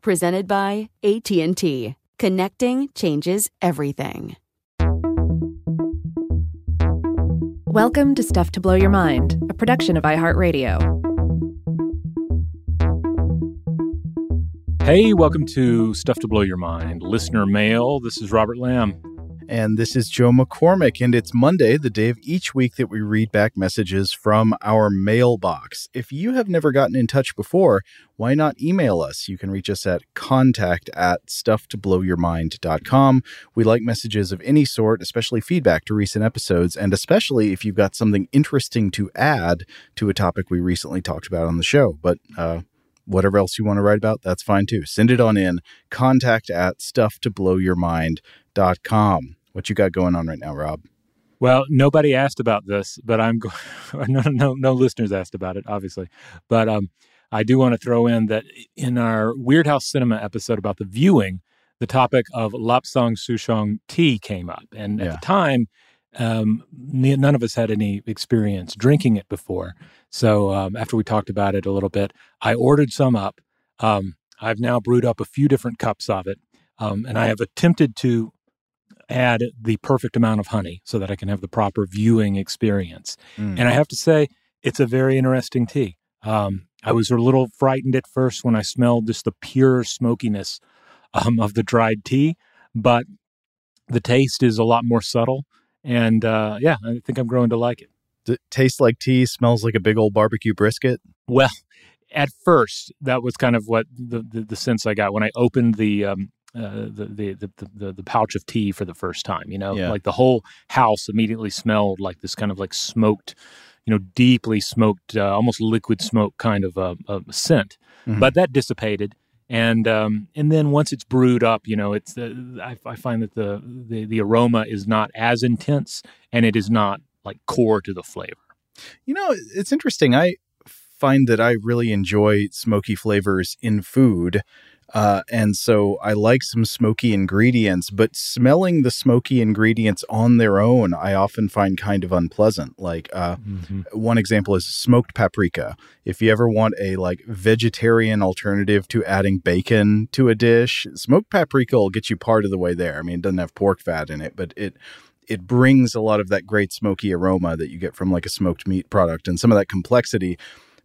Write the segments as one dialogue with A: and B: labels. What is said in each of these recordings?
A: presented by AT&T. Connecting changes everything.
B: Welcome to Stuff to Blow Your Mind, a production of iHeartRadio.
C: Hey, welcome to Stuff to Blow Your Mind, listener mail. This is Robert Lamb.
D: And this is Joe McCormick, and it's Monday, the day of each week that we read back messages from our mailbox. If you have never gotten in touch before, why not email us? You can reach us at contact at stufftoblowyourmind.com. We like messages of any sort, especially feedback to recent episodes, and especially if you've got something interesting to add to a topic we recently talked about on the show. But, uh, whatever else you want to write about, that's fine too. Send it on in. Contact at stufftoblowyourmind.com. What you got going on right now, Rob?
C: Well, nobody asked about this, but I'm going. no, no, no listeners asked about it, obviously. But um, I do want to throw in that in our Weirdhouse Cinema episode about the viewing, the topic of Lapsang Souchong tea came up, and yeah. at the time, um, none of us had any experience drinking it before. So um, after we talked about it a little bit, I ordered some up. Um, I've now brewed up a few different cups of it, um, and I have attempted to add the perfect amount of honey so that I can have the proper viewing experience. Mm. And I have to say, it's a very interesting tea. Um, I was a little frightened at first when I smelled just the pure smokiness um, of the dried tea, but the taste is a lot more subtle. And uh, yeah, I think I'm growing to like it.
D: Does it taste like tea, smells like a big old barbecue brisket?
C: Well, at first, that was kind of what the, the, the sense I got when I opened the um, uh, the, the, the the pouch of tea for the first time. You know, yeah. like the whole house immediately smelled like this kind of like smoked, you know, deeply smoked, uh, almost liquid smoke kind of a, a scent. Mm-hmm. But that dissipated, and um, and then once it's brewed up, you know, it's uh, I, I, find that the, the the aroma is not as intense, and it is not like core to the flavor.
D: You know, it's interesting. I find that I really enjoy smoky flavors in food. Uh, and so I like some smoky ingredients, but smelling the smoky ingredients on their own, I often find kind of unpleasant. Like uh, mm-hmm. one example is smoked paprika. If you ever want a like vegetarian alternative to adding bacon to a dish, smoked paprika will get you part of the way there. I mean, it doesn't have pork fat in it, but it it brings a lot of that great smoky aroma that you get from like a smoked meat product and some of that complexity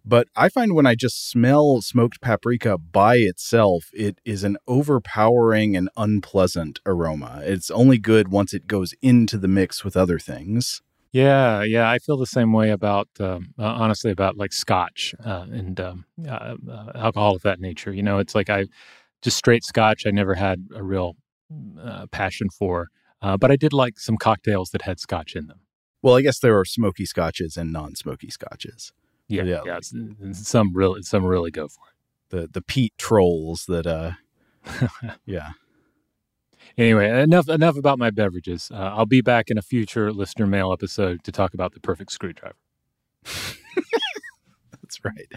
D: but I find when I just smell smoked paprika by itself, it is an overpowering and unpleasant aroma. It's only good once it goes into the mix with other things.
C: Yeah, yeah, I feel the same way about um, uh, honestly about like Scotch uh, and um, uh, uh alcohol of that nature. You know, it's like I just straight Scotch. I never had a real uh, passion for, uh, but I did like some cocktails that had Scotch in them.
D: Well, I guess there are smoky scotches and non-smoky scotches.
C: Yeah, yeah. yeah some really, some really go for it.
D: The the peat trolls that, uh, yeah.
C: Anyway, enough enough about my beverages. Uh, I'll be back in a future listener mail episode to talk about the perfect screwdriver.
D: That's right.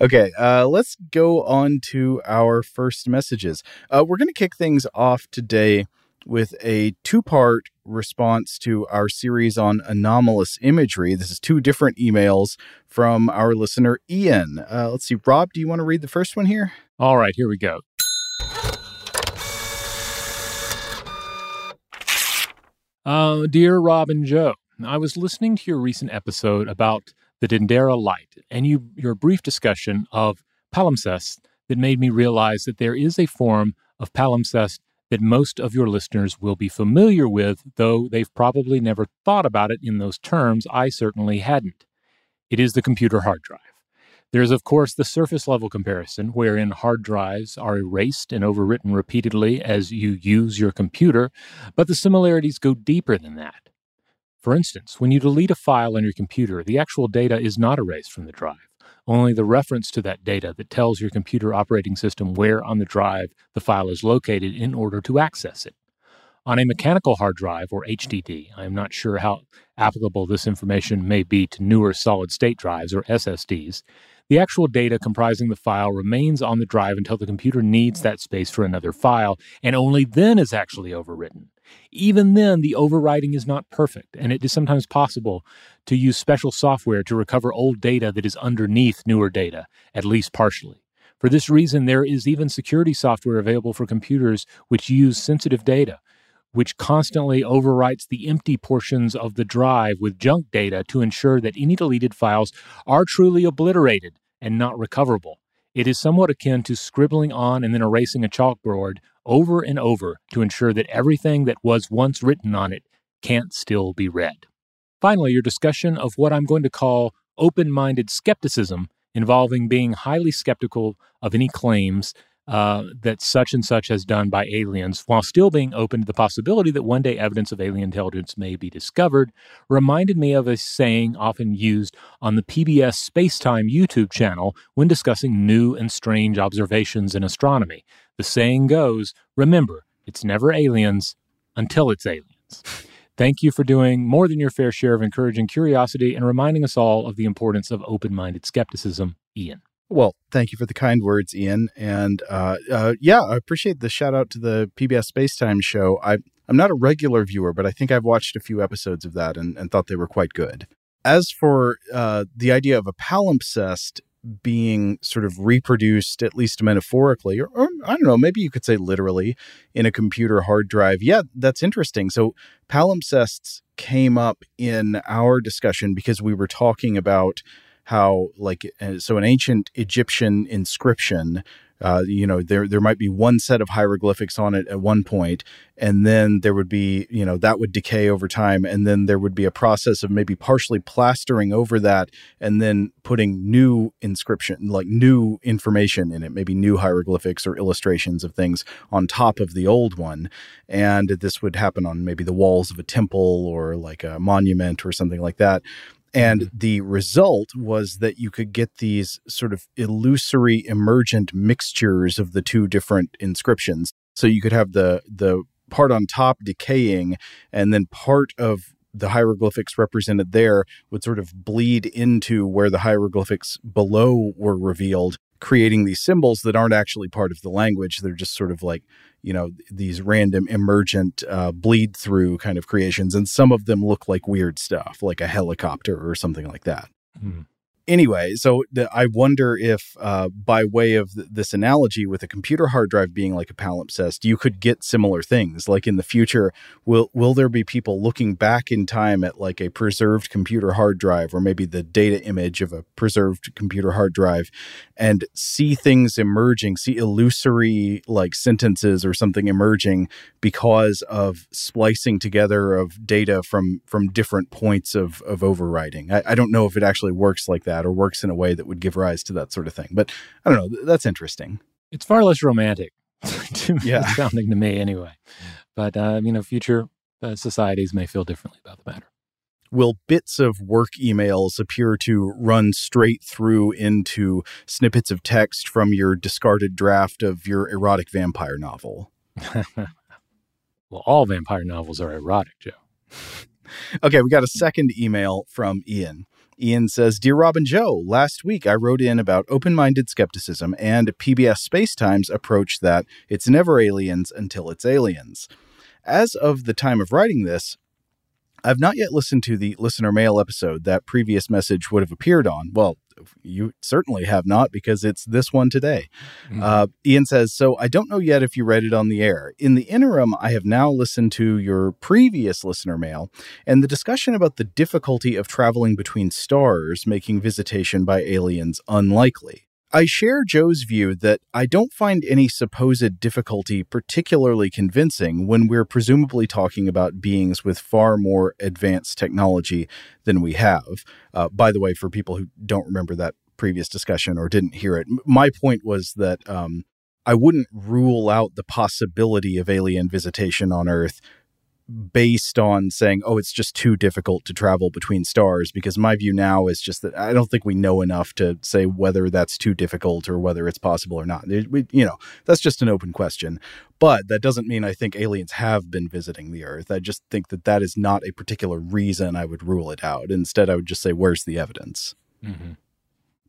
D: Okay, uh, let's go on to our first messages. Uh, we're going to kick things off today with a two part response to our series on anomalous imagery. This is two different emails from our listener, Ian. Uh, let's see, Rob, do you want to read the first one here?
C: All right, here we go. Uh, dear Rob and Joe, I was listening to your recent episode about the Dendera light and you, your brief discussion of palimpsest that made me realize that there is a form of palimpsest that most of your listeners will be familiar with, though they've probably never thought about it in those terms. I certainly hadn't. It is the computer hard drive. There is, of course, the surface level comparison, wherein hard drives are erased and overwritten repeatedly as you use your computer, but the similarities go deeper than that. For instance, when you delete a file on your computer, the actual data is not erased from the drive, only the reference to that data that tells your computer operating system where on the drive the file is located in order to access it. On a mechanical hard drive, or HDD, I am not sure how applicable this information may be to newer solid state drives, or SSDs, the actual data comprising the file remains on the drive until the computer needs that space for another file, and only then is actually overwritten. Even then, the overwriting is not perfect, and it is sometimes possible to use special software to recover old data that is underneath newer data, at least partially. For this reason, there is even security software available for computers which use sensitive data, which constantly overwrites the empty portions of the drive with junk data to ensure that any deleted files are truly obliterated and not recoverable. It is somewhat akin to scribbling on and then erasing a chalkboard over and over to ensure that everything that was once written on it can't still be read. Finally, your discussion of what I'm going to call open minded skepticism involving being highly skeptical of any claims uh, that such and such has done by aliens, while still being open to the possibility that one day evidence of alien intelligence may be discovered, reminded me of a saying often used on the PBS Spacetime YouTube channel when discussing new and strange observations in astronomy. The saying goes remember, it's never aliens until it's aliens. Thank you for doing more than your fair share of encouraging curiosity and reminding us all of the importance of open minded skepticism, Ian.
D: Well, thank you for the kind words, Ian. And uh, uh, yeah, I appreciate the shout out to the PBS Spacetime show. I, I'm not a regular viewer, but I think I've watched a few episodes of that and, and thought they were quite good. As for uh, the idea of a palimpsest being sort of reproduced, at least metaphorically, or, or, I don't know, maybe you could say literally in a computer hard drive. Yeah, that's interesting. So palimpsests came up in our discussion because we were talking about how like uh, so an ancient Egyptian inscription uh, you know there there might be one set of hieroglyphics on it at one point and then there would be you know that would decay over time and then there would be a process of maybe partially plastering over that and then putting new inscription like new information in it maybe new hieroglyphics or illustrations of things on top of the old one. And this would happen on maybe the walls of a temple or like a monument or something like that and mm-hmm. the result was that you could get these sort of illusory emergent mixtures of the two different inscriptions. So you could have the the part on top decaying and then part of the hieroglyphics represented there would sort of bleed into where the hieroglyphics below were revealed creating these symbols that aren't actually part of the language. They're just sort of like you know these random emergent uh, bleed through kind of creations and some of them look like weird stuff like a helicopter or something like that. Mm anyway, so the, I wonder if, uh, by way of th- this analogy with a computer hard drive being like a palimpsest, you could get similar things. Like in the future, will will there be people looking back in time at like a preserved computer hard drive, or maybe the data image of a preserved computer hard drive, and see things emerging, see illusory like sentences or something emerging because of splicing together of data from from different points of of overwriting. I, I don't know if it actually works like that that or works in a way that would give rise to that sort of thing. But I don't know. That's interesting.
C: It's far less romantic, to yeah. sounding to me anyway. But uh, you know, future uh, societies may feel differently about the matter.
D: Will bits of work emails appear to run straight through into snippets of text from your discarded draft of your erotic vampire novel?
C: Well, all vampire novels are erotic, Joe.
D: okay, we got a second email from Ian. Ian says, Dear Rob and Joe, last week I wrote in about open minded skepticism and PBS Spacetime's approach that it's never aliens until it's aliens. As of the time of writing this, I've not yet listened to the listener mail episode that previous message would have appeared on. Well, you certainly have not because it's this one today. Mm-hmm. Uh, Ian says, So I don't know yet if you read it on the air. In the interim, I have now listened to your previous listener mail and the discussion about the difficulty of traveling between stars, making visitation by aliens unlikely. I share Joe's view that I don't find any supposed difficulty particularly convincing when we're presumably talking about beings with far more advanced technology than we have. Uh, by the way, for people who don't remember that previous discussion or didn't hear it, my point was that um, I wouldn't rule out the possibility of alien visitation on Earth based on saying, oh, it's just too difficult to travel between stars. Because my view now is just that I don't think we know enough to say whether that's too difficult or whether it's possible or not. It, we, you know, that's just an open question. But that doesn't mean I think aliens have been visiting the Earth. I just think that that is not a particular reason I would rule it out. Instead, I would just say, where's the evidence? Mm-hmm.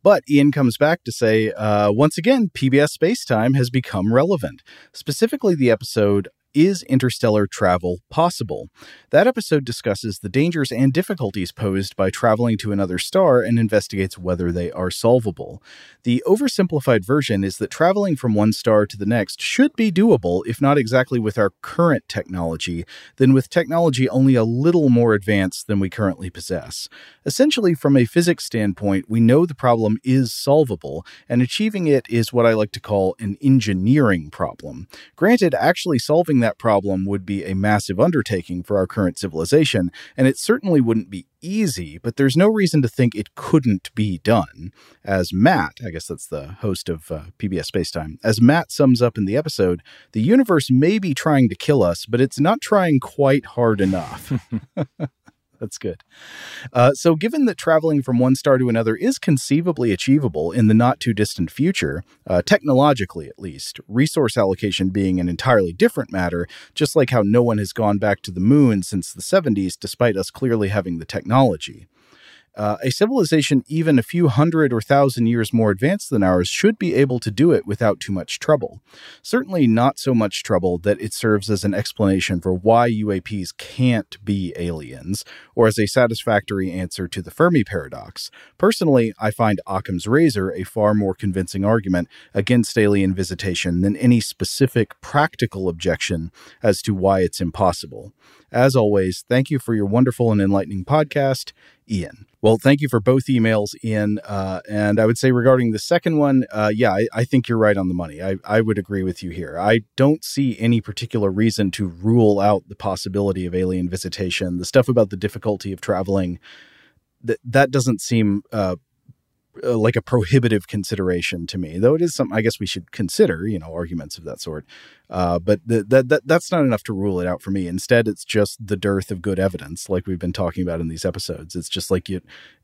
D: But Ian comes back to say, uh, once again, PBS Spacetime has become relevant. Specifically, the episode is interstellar travel possible? That episode discusses the dangers and difficulties posed by traveling to another star and investigates whether they are solvable. The oversimplified version is that traveling from one star to the next should be doable, if not exactly with our current technology, then with technology only a little more advanced than we currently possess. Essentially, from a physics standpoint, we know the problem is solvable, and achieving it is what I like to call an engineering problem. Granted, actually solving that that problem would be a massive undertaking for our current civilization, and it certainly wouldn't be easy, but there's no reason to think it couldn't be done. As Matt, I guess that's the host of uh, PBS Spacetime, as Matt sums up in the episode, the universe may be trying to kill us, but it's not trying quite hard enough. That's good. Uh, so, given that traveling from one star to another is conceivably achievable in the not too distant future, uh, technologically at least, resource allocation being an entirely different matter, just like how no one has gone back to the moon since the 70s, despite us clearly having the technology. Uh, a civilization even a few hundred or thousand years more advanced than ours should be able to do it without too much trouble. Certainly not so much trouble that it serves as an explanation for why UAPs can't be aliens, or as a satisfactory answer to the Fermi paradox. Personally, I find Occam's razor a far more convincing argument against alien visitation than any specific practical objection as to why it's impossible. As always, thank you for your wonderful and enlightening podcast, Ian. Well, thank you for both emails, Ian. Uh, and I would say regarding the second one, uh, yeah, I, I, think you're right on the money. I, I would agree with you here. I don't see any particular reason to rule out the possibility of alien visitation. The stuff about the difficulty of traveling, that that doesn't seem uh, uh, like a prohibitive consideration to me, though it is something I guess we should consider, you know, arguments of that sort. Uh, but that that that's not enough to rule it out for me. Instead, it's just the dearth of good evidence, like we've been talking about in these episodes. It's just like you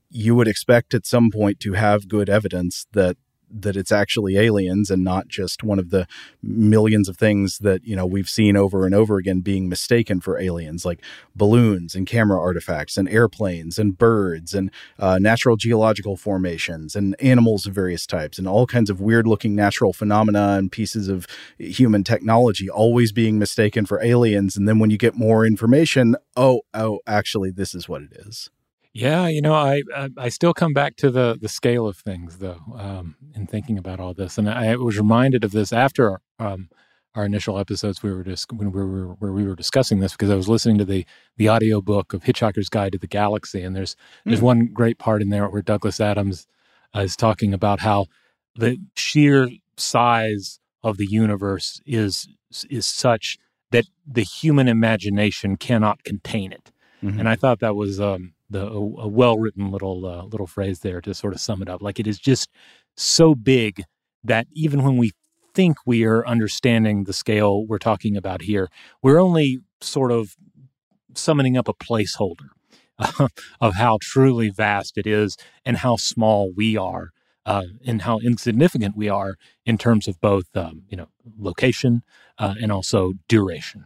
D: you would expect at some point to have good evidence that that it's actually aliens and not just one of the millions of things that you know we've seen over and over again being mistaken for aliens like balloons and camera artifacts and airplanes and birds and uh, natural geological formations and animals of various types and all kinds of weird looking natural phenomena and pieces of human technology always being mistaken for aliens. And then when you get more information oh oh actually this is what it is
C: yeah, you know, I, I, I still come back to the the scale of things though, um, in thinking about all this, and I was reminded of this after um, our initial episodes. We were just when we were where we were discussing this because I was listening to the the audio book of Hitchhiker's Guide to the Galaxy, and there's there's mm. one great part in there where Douglas Adams uh, is talking about how the sheer size of the universe is is such that the human imagination cannot contain it. Mm-hmm. And I thought that was um, the a, a well written little uh, little phrase there to sort of sum it up. Like it is just so big that even when we think we are understanding the scale we're talking about here, we're only sort of summoning up a placeholder uh, of how truly vast it is and how small we are. Uh, and how insignificant we are in terms of both, um, you know, location uh, and also duration.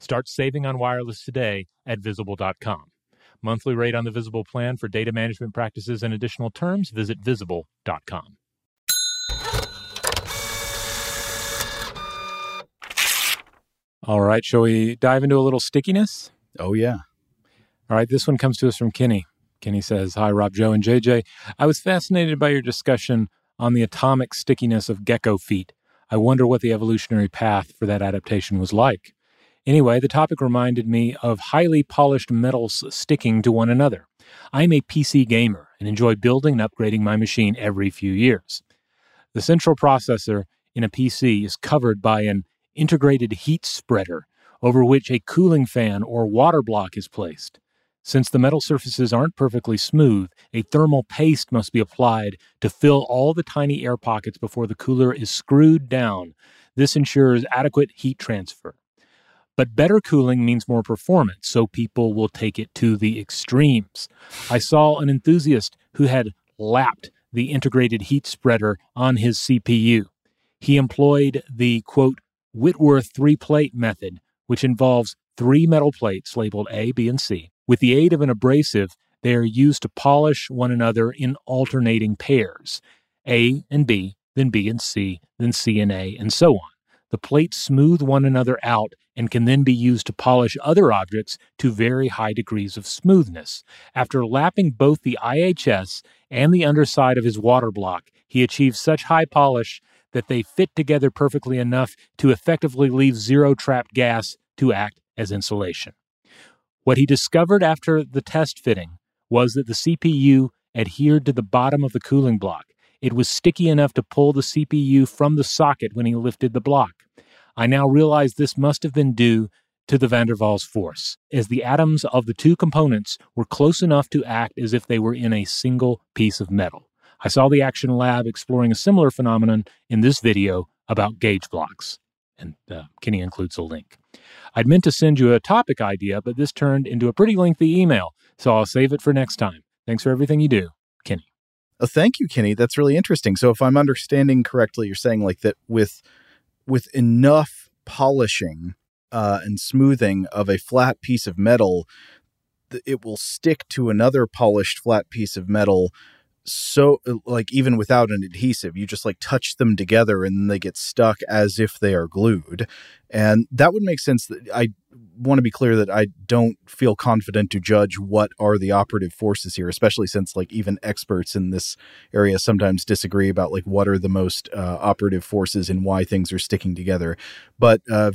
C: Start saving on wireless today at visible.com. Monthly rate on the Visible plan for data management practices and additional terms, visit visible.com. All right, shall we dive into a little stickiness?
D: Oh, yeah.
C: All right, this one comes to us from Kenny. Kenny says, Hi, Rob, Joe, and JJ. I was fascinated by your discussion on the atomic stickiness of gecko feet. I wonder what the evolutionary path for that adaptation was like. Anyway, the topic reminded me of highly polished metals sticking to one another. I'm a PC gamer and enjoy building and upgrading my machine every few years. The central processor in a PC is covered by an integrated heat spreader over which a cooling fan or water block is placed. Since the metal surfaces aren't perfectly smooth, a thermal paste must be applied to fill all the tiny air pockets before the cooler is screwed down. This ensures adequate heat transfer. But better cooling means more performance, so people will take it to the extremes. I saw an enthusiast who had lapped the integrated heat spreader on his CPU. He employed the quote Whitworth three plate method, which involves three metal plates labeled A, B, and C. With the aid of an abrasive, they are used to polish one another in alternating pairs A and B, then B and C, then C and A, and so on. The plates smooth one another out and can then be used to polish other objects to very high degrees of smoothness. After lapping both the IHS and the underside of his water block, he achieves such high polish that they fit together perfectly enough to effectively leave zero trapped gas to act as insulation. What he discovered after the test fitting was that the CPU adhered to the bottom of the cooling block. It was sticky enough to pull the CPU from the socket when he lifted the block. I now realize this must have been due to the van der Waals force, as the atoms of the two components were close enough to act as if they were in a single piece of metal. I saw the Action Lab exploring a similar phenomenon in this video about gauge blocks. And uh, Kenny includes a link. I'd meant to send you a topic idea, but this turned into a pretty lengthy email, so I'll save it for next time. Thanks for everything you do, Kenny.
D: Uh, thank you, Kenny. That's really interesting. So, if I'm understanding correctly, you're saying like that with with enough polishing uh, and smoothing of a flat piece of metal, it will stick to another polished flat piece of metal so like even without an adhesive you just like touch them together and they get stuck as if they are glued. And that would make sense that i want to be clear that i don't feel confident to judge what are the operative forces here especially since like even experts in this area sometimes disagree about like what are the most uh, operative forces and why things are sticking together. But uh,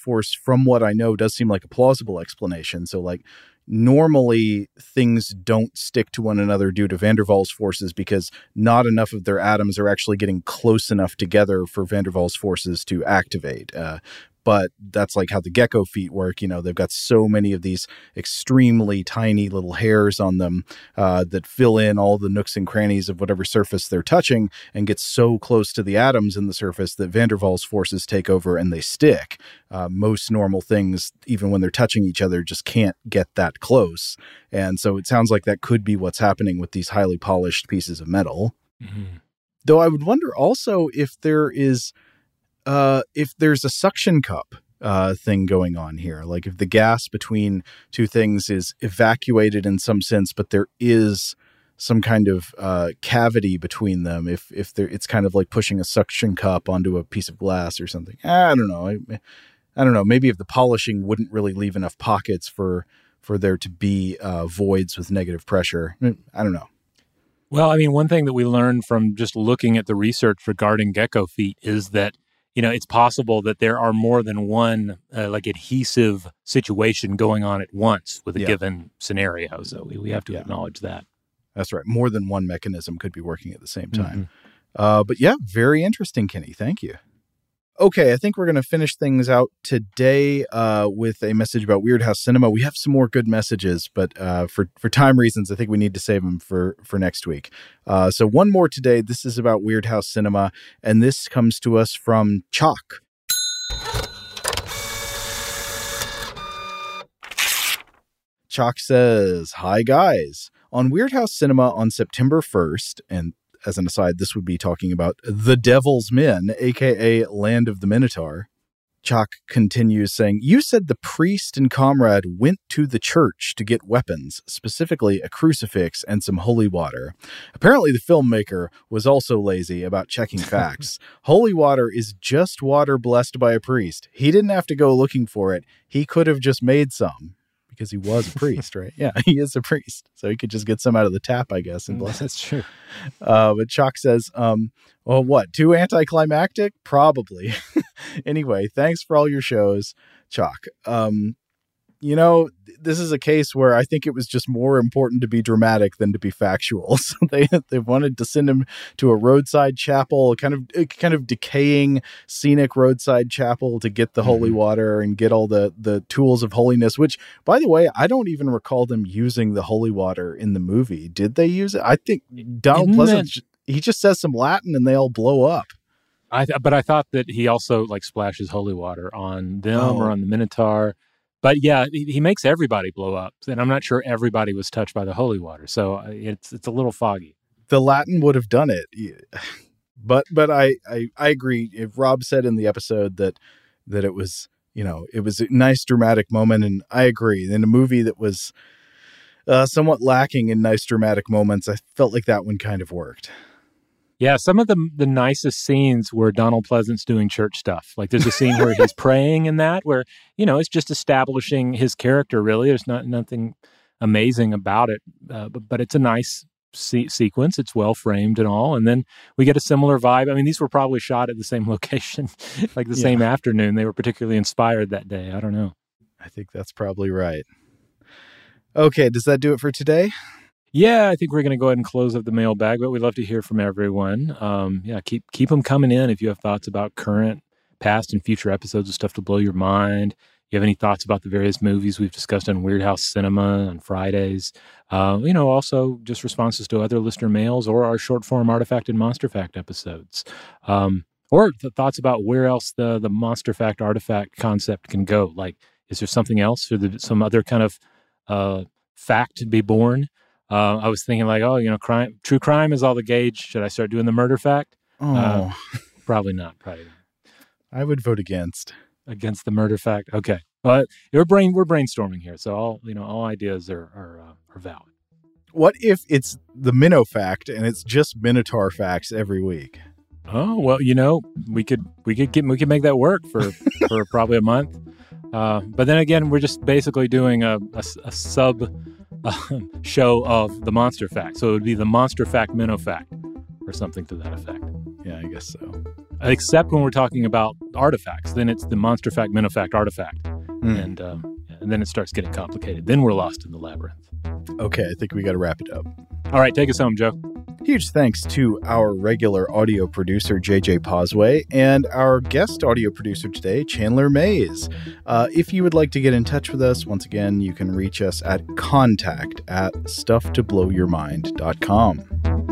D: force from what i know does seem like a plausible explanation. So like normally things don't stick to one another due to van der Waals forces because not enough of their atoms are actually getting close enough together for van der Waals forces to activate. Uh, but that's like how the gecko feet work. You know, they've got so many of these extremely tiny little hairs on them uh, that fill in all the nooks and crannies of whatever surface they're touching and get so close to the atoms in the surface that van der Waals forces take over and they stick. Uh, most normal things, even when they're touching each other, just can't get that close. And so it sounds like that could be what's happening with these highly polished pieces of metal. Mm-hmm. Though I would wonder also if there is uh, if there's a suction cup uh, thing going on here, like if the gas between two things is evacuated in some sense, but there is some kind of uh, cavity between them. If if there, it's kind of like pushing a suction cup onto a piece of glass or something. I don't know. I, I don't know. Maybe if the polishing wouldn't really leave enough pockets for for there to be uh, voids with negative pressure. I don't know.
C: Well, I mean, one thing that we learned from just looking at the research regarding gecko feet is that you know, it's possible that there are more than one uh, like adhesive situation going on at once with a yeah. given scenario. So we, we have to yeah. acknowledge that.
D: That's right. More than one mechanism could be working at the same time. Mm-hmm. Uh, but yeah, very interesting, Kenny. Thank you. Okay, I think we're going to finish things out today uh, with a message about Weirdhouse Cinema. We have some more good messages, but uh, for for time reasons, I think we need to save them for for next week. Uh, so one more today. This is about Weirdhouse Cinema, and this comes to us from Chalk. Chalk says, "Hi guys." On Weirdhouse Cinema on September 1st, and as an aside, this would be talking about the Devil's Men, aka Land of the Minotaur. Chalk continues saying, You said the priest and comrade went to the church to get weapons, specifically a crucifix and some holy water. Apparently, the filmmaker was also lazy about checking facts. holy water is just water blessed by a priest. He didn't have to go looking for it, he could have just made some because he was a priest, right? Yeah, he is a priest, so he could just get some out of the tap, I guess, and bless.
C: That's true.
D: Uh, but Chalk says, um, "Well, what? Too anticlimactic? Probably." anyway, thanks for all your shows, Chalk. Um, you know, this is a case where I think it was just more important to be dramatic than to be factual. So they they wanted to send him to a roadside chapel, kind of kind of decaying scenic roadside chapel to get the mm-hmm. holy water and get all the the tools of holiness. Which, by the way, I don't even recall them using the holy water in the movie. Did they use it? I think Donald Isn't Pleasence he just says some Latin and they all blow up.
C: I th- but I thought that he also like splashes holy water on them oh. or on the Minotaur but yeah, he, makes everybody blow up, and I'm not sure everybody was touched by the holy water, so uh, it's it's a little foggy.
D: The Latin would have done it, but but I, I I agree. If Rob said in the episode that that it was you know it was a nice dramatic moment, and I agree. In a movie that was uh, somewhat lacking in nice dramatic moments, I felt like that one kind of worked.
C: Yeah, some of the the nicest scenes were Donald Pleasence doing church stuff. Like there's a scene where he's praying in that, where you know it's just establishing his character. Really, there's not nothing amazing about it, uh, but, but it's a nice se- sequence. It's well framed and all, and then we get a similar vibe. I mean, these were probably shot at the same location, like the yeah. same afternoon. They were particularly inspired that day. I don't know.
D: I think that's probably right. Okay, does that do it for today?
C: Yeah, I think we're going to go ahead and close up the mailbag, but we'd love to hear from everyone. Um, yeah, keep keep them coming in if you have thoughts about current, past, and future episodes of stuff to blow your mind. You have any thoughts about the various movies we've discussed on Weirdhouse Cinema on Fridays? Uh, you know, also just responses to other listener mails or our short form Artifact and Monster Fact episodes. Um, or the thoughts about where else the the Monster Fact artifact concept can go. Like, is there something else or the, some other kind of uh, fact to be born? Uh, I was thinking like, oh, you know, crime, true crime is all the gauge. Should I start doing the murder fact?
D: Oh,
C: Uh, probably not. Probably not.
D: I would vote against.
C: against the murder fact. Okay, but we're brain we're brainstorming here, so all you know, all ideas are are, uh, are valid.
D: What if it's the Minnow fact and it's just Minotaur facts every week?
C: Oh well, you know, we could we could get we could make that work for for probably a month. Uh, but then again, we're just basically doing a, a, a sub uh, show of the monster fact, so it would be the monster fact minnow fact or something to that effect.
D: Yeah, I guess so.
C: Except when we're talking about artifacts, then it's the monster fact minnow fact artifact,
D: Hmm.
C: and um, and then it starts getting complicated. Then we're lost in the labyrinth.
D: Okay, I think we got to wrap it up.
C: All right, take us home, Joe.
D: Huge thanks to our regular audio producer, JJ Posway, and our guest audio producer today, Chandler Mays. Uh, if you would like to get in touch with us, once again, you can reach us at contact at stufftoblowyourmind.com.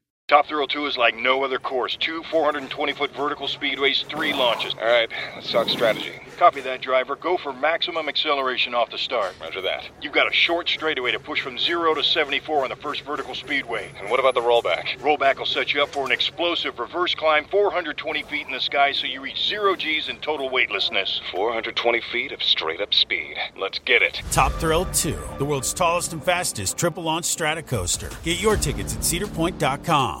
E: Top Thrill 2 is like no other course. Two 420 foot vertical speedways, three launches.
F: All right, let's talk strategy.
E: Copy that, driver. Go for maximum acceleration off the start.
F: Measure that.
E: You've got a short straightaway to push from 0 to 74 on the first vertical speedway.
F: And what about the rollback?
E: Rollback will set you up for an explosive reverse climb 420 feet in the sky so you reach zero G's in total weightlessness.
F: 420 feet of straight up speed. Let's get it.
G: Top Thrill 2, the world's tallest and fastest triple launch strata coaster. Get your tickets at cedarpoint.com.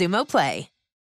H: Xumo Play.